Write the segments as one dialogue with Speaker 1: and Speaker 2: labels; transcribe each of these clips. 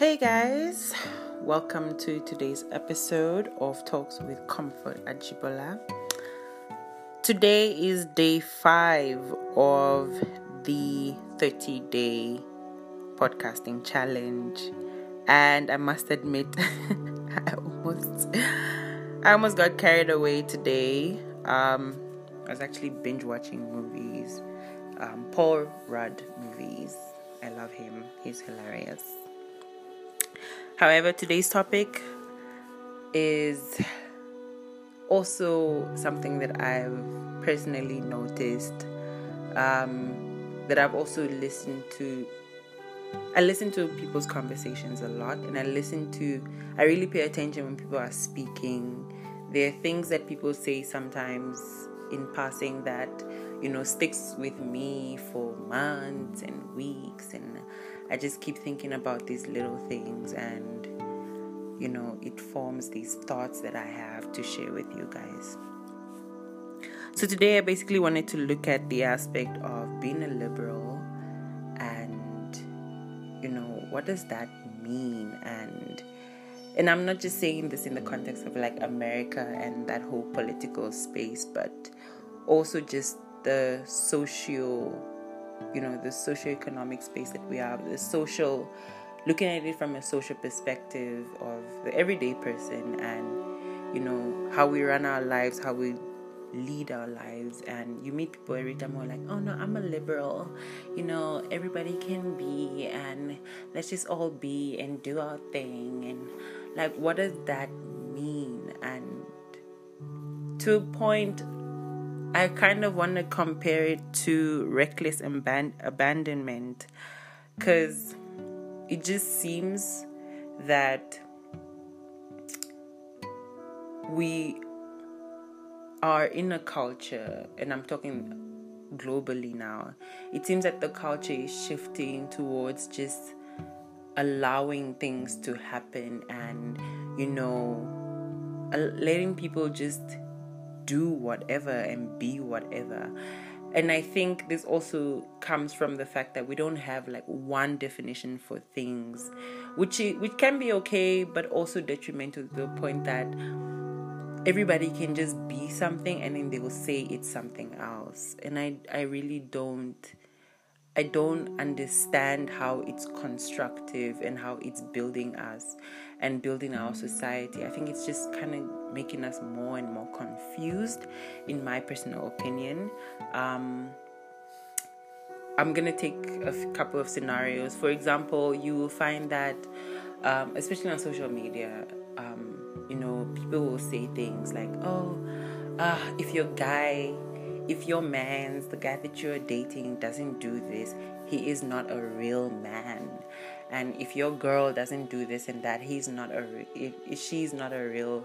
Speaker 1: Hey guys, welcome to today's episode of Talks with Comfort at Ajibola. Today is day five of the 30 day podcasting challenge, and I must admit, I almost, I almost got carried away today. Um, I was actually binge watching movies, um, Paul Rudd movies. I love him; he's hilarious. However, today's topic is also something that I've personally noticed, um, that I've also listened to. I listen to people's conversations a lot, and I listen to, I really pay attention when people are speaking. There are things that people say sometimes in passing that, you know, sticks with me for months and weeks and I just keep thinking about these little things and you know it forms these thoughts that I have to share with you guys. So today I basically wanted to look at the aspect of being a liberal and you know what does that mean and and I'm not just saying this in the context of like America and that whole political space but also just the social you know the socioeconomic space that we have the social looking at it from a social perspective of the everyday person and you know how we run our lives how we lead our lives. And you meet people every time who are like oh no i'm a liberal. You know everybody can be and let's just all be and do our thing. And like what does that mean? And to a point I kind of want to compare it to reckless aban- abandonment because it just seems that we are in a culture, and I'm talking globally now, it seems that the culture is shifting towards just allowing things to happen and, you know, letting people just do whatever and be whatever. And I think this also comes from the fact that we don't have like one definition for things, which which can be okay, but also detrimental to the point that everybody can just be something and then they will say it's something else. And I I really don't I don't understand how it's constructive and how it's building us and building our society. I think it's just kind of making us more and more confused, in my personal opinion. Um, I'm gonna take a couple of scenarios. For example, you will find that, um, especially on social media, um, you know, people will say things like, "Oh, uh, if your guy if your man's the guy that you're dating doesn't do this, he is not a real man. And if your girl doesn't do this and that, he's not a if, if she's not a real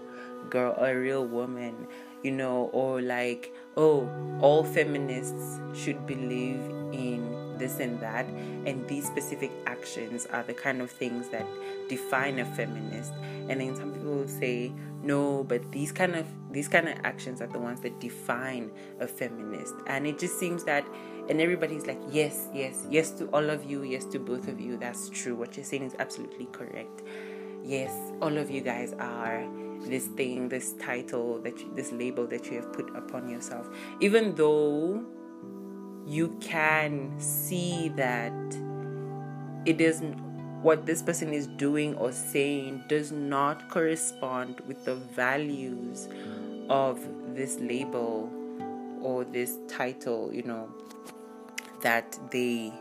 Speaker 1: girl, a real woman, you know, or like, oh, all feminists should believe in this and that, and these specific actions are the kind of things that define a feminist. And then some people will say, no, but these kind of these kind of actions are the ones that define a feminist. And it just seems that and everybody's like, yes, yes, yes to all of you, yes to both of you. That's true. What you're saying is absolutely correct. Yes, all of you guys are this thing, this title that you, this label that you have put upon yourself. Even though you can see that it isn't what this person is doing or saying does not correspond with the values of this label or this title, you know, that they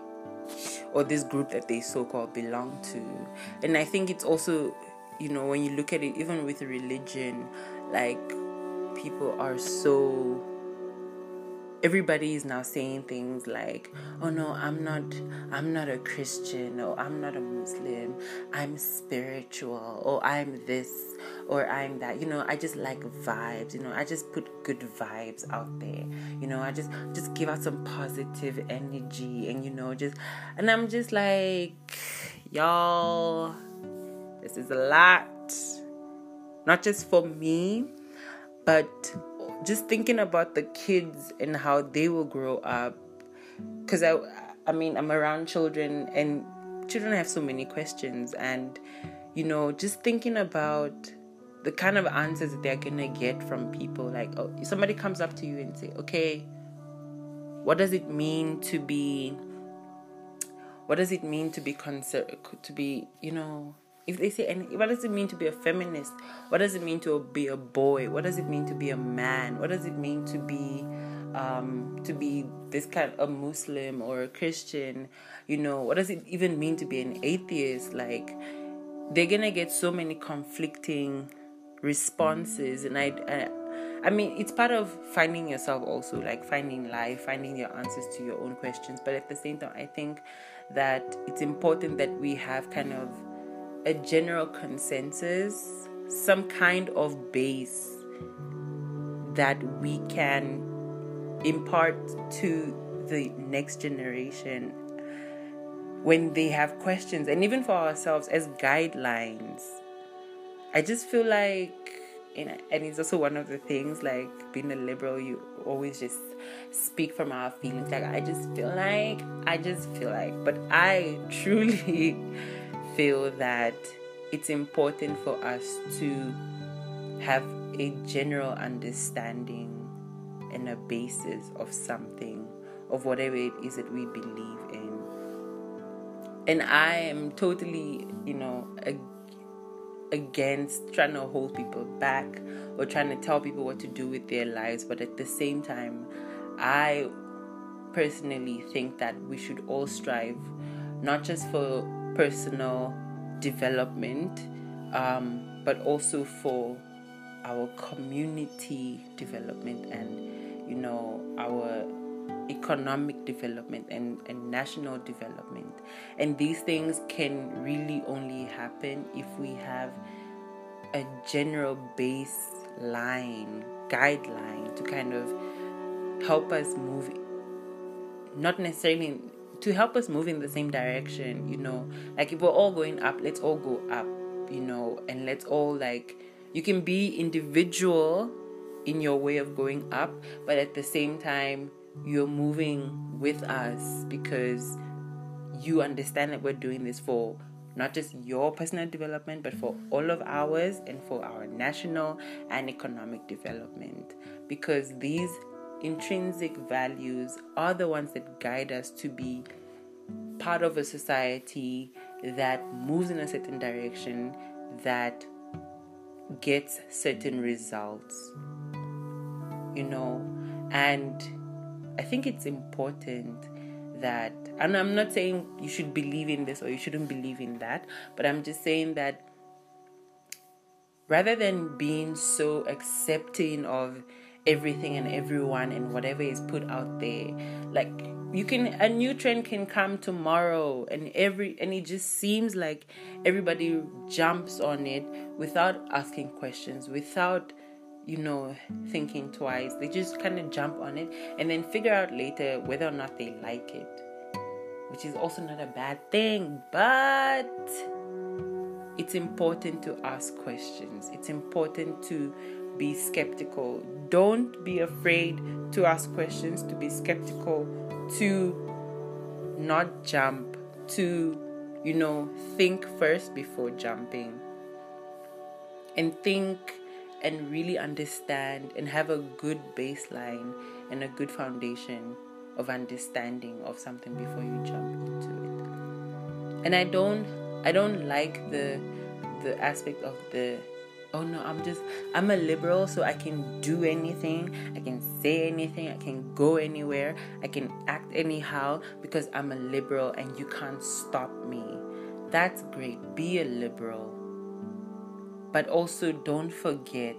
Speaker 1: or this group that they so called belong to. And I think it's also, you know, when you look at it, even with religion, like people are so everybody is now saying things like oh no i'm not i'm not a christian or i'm not a muslim. I'm spiritual or i'm this or i'm that. You know i just like vibes you know i just put good vibes out there. You know i just just give out some positive energy and you know just and i'm just like y'all this is a lot. Not just for me but just thinking about the kids and how they will grow up. Because i i mean i'm around children and children have so many questions and you know just thinking about the kind of answers that they're gonna get from people. Like oh somebody comes up to you and say okay what does it mean to be what does it mean to be conser- to be you know if they say any what does it mean to be a feminist? What does it mean to be a boy? What does it mean to be a man? What does it mean to be um, to be this kind of a muslim or a christian? You know what does it even mean to be an atheist? Like they're gonna get so many conflicting responses and I, I I mean, it's part of finding yourself also, like finding life, finding your answers to your own questions. But at the same time, I think that it's important that we have kind of a general consensus, some kind of base that we can impart to the next generation when they have questions, and even for ourselves as guidelines. I just feel like and, and it's also one of the things like being a liberal you always just speak from our feelings like i just feel like i just feel like but i truly feel that it's important for us to have a general understanding and a basis of something of whatever it is that we believe in and i am totally you know against trying to hold people back or trying to tell people what to do with their lives. But at the same time, I personally think that we should all strive not just for personal development, um, but also for our community development and, you know, our economic development and, and national development. And these things can really only happen if we have a general baseline, guideline to kind of help us move, not necessarily to help us move in the same direction, you know. Like if we're all going up, let's all go up, you know, and let's all like, you can be individual in your way of going up, but at the same time, you're moving with us because you understand that we're doing this for not just your personal development, but for all of ours and for our national and economic development. Because these intrinsic values are the ones that guide us to be part of a society that moves in a certain direction, that gets certain results. You know, and I think it's important that, and I'm not saying you should believe in this or you shouldn't believe in that, but I'm just saying that rather than being so accepting of everything and everyone and whatever is put out there, like you can a new trend can come tomorrow and every and it just seems like everybody jumps on it without asking questions without you know, thinking twice. They just kind of jump on it and then figure out later whether or not they like it, which is also not a bad thing. But it's important to ask questions, it's important to be skeptical. Don't be afraid to ask questions, to be skeptical, to not jump, to, you know, think first before jumping. And think and really understand and have a good baseline and a good foundation of understanding of something before you jump into it. And I don't I don't like the the aspect of the oh no, I'm just I'm a liberal so I can do anything, I can say anything, I can go anywhere, I can act anyhow because I'm a liberal and you can't stop me. That's great. Be a liberal but also don't forget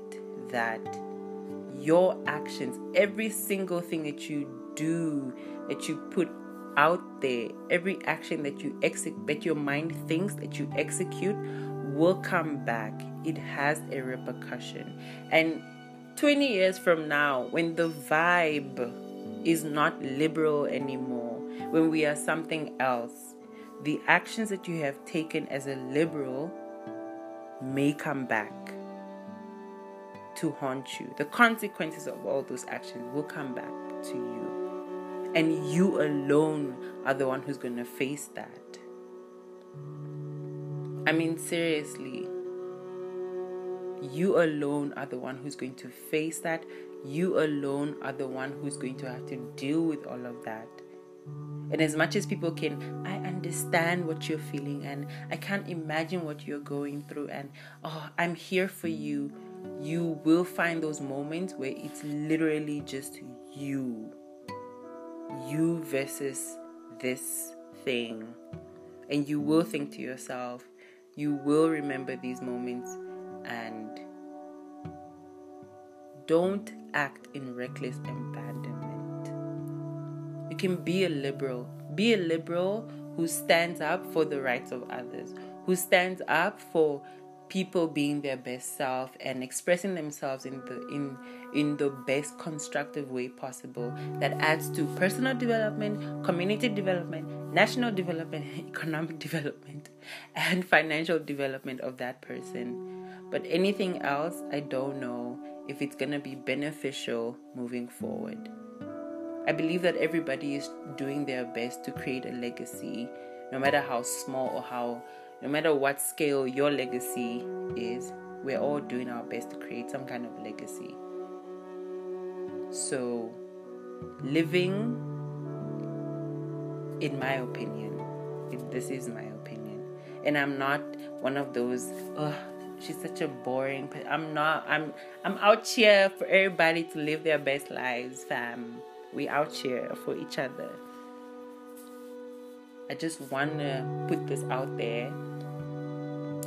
Speaker 1: that your actions, every single thing that you do, that you put out there, every action that you execute, that your mind thinks that you execute, will come back. It has a repercussion. And 20 years from now, when the vibe is not liberal anymore, when we are something else, the actions that you have taken as a liberal may come back to haunt you. The consequences of all those actions will come back to you. And you alone are the one who's going to face that. I mean, seriously, you alone are the one who's going to face that. You alone are the one who's going to have to deal with all of that. And as much as people can, I understand what you're feeling and I can't imagine what you're going through, and oh, I'm here for you. You will find those moments where it's literally just you. You versus this thing. And you will think to yourself, you will remember these moments and don't act in reckless abandonment. You can be a liberal. Be a liberal who stands up for the rights of others, who stands up for people being their best self and expressing themselves in the in in the best constructive way possible that adds to personal development, community development, national development, economic development, and financial development of that person. But anything else, I don't know if it's going to be beneficial moving forward. I believe that everybody is doing their best to create a legacy, no matter how small or how no matter what scale your legacy is, we're all doing our best to create some kind of legacy. So, living, in my opinion, this is my opinion, and I'm not one of those, she's such a boring person. I'm not I'm I'm out here for everybody to live their best lives, fam. We out here for each other. I just want to put this out there.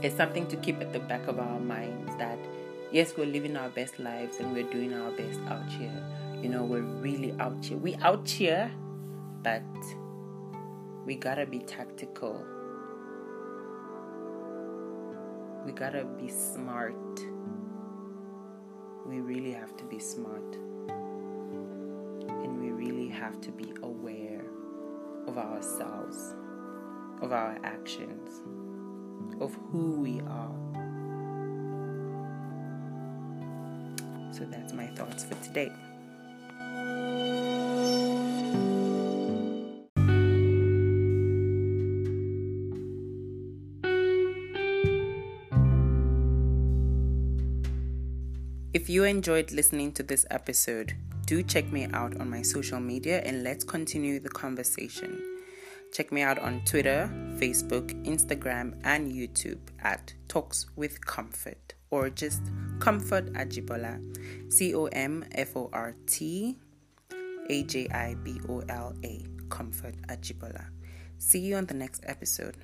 Speaker 1: It's something to keep at the back of our minds that yes, we're living our best lives and we're doing our best out here. You know, we're really out here. We out here, but we gotta be tactical. We gotta be smart. We really have to be smart. And we really have to be aware of ourselves, of our actions, of who we are. So that's my thoughts for today. If you enjoyed listening to this episode, do check me out on my social media and let's continue the conversation. Check me out on Twitter, Facebook, Instagram, and YouTube at Talks with Comfort or just Comfort Ajibola. C O M F O R T A J I B O L A. Comfort Ajibola. See you on the next episode.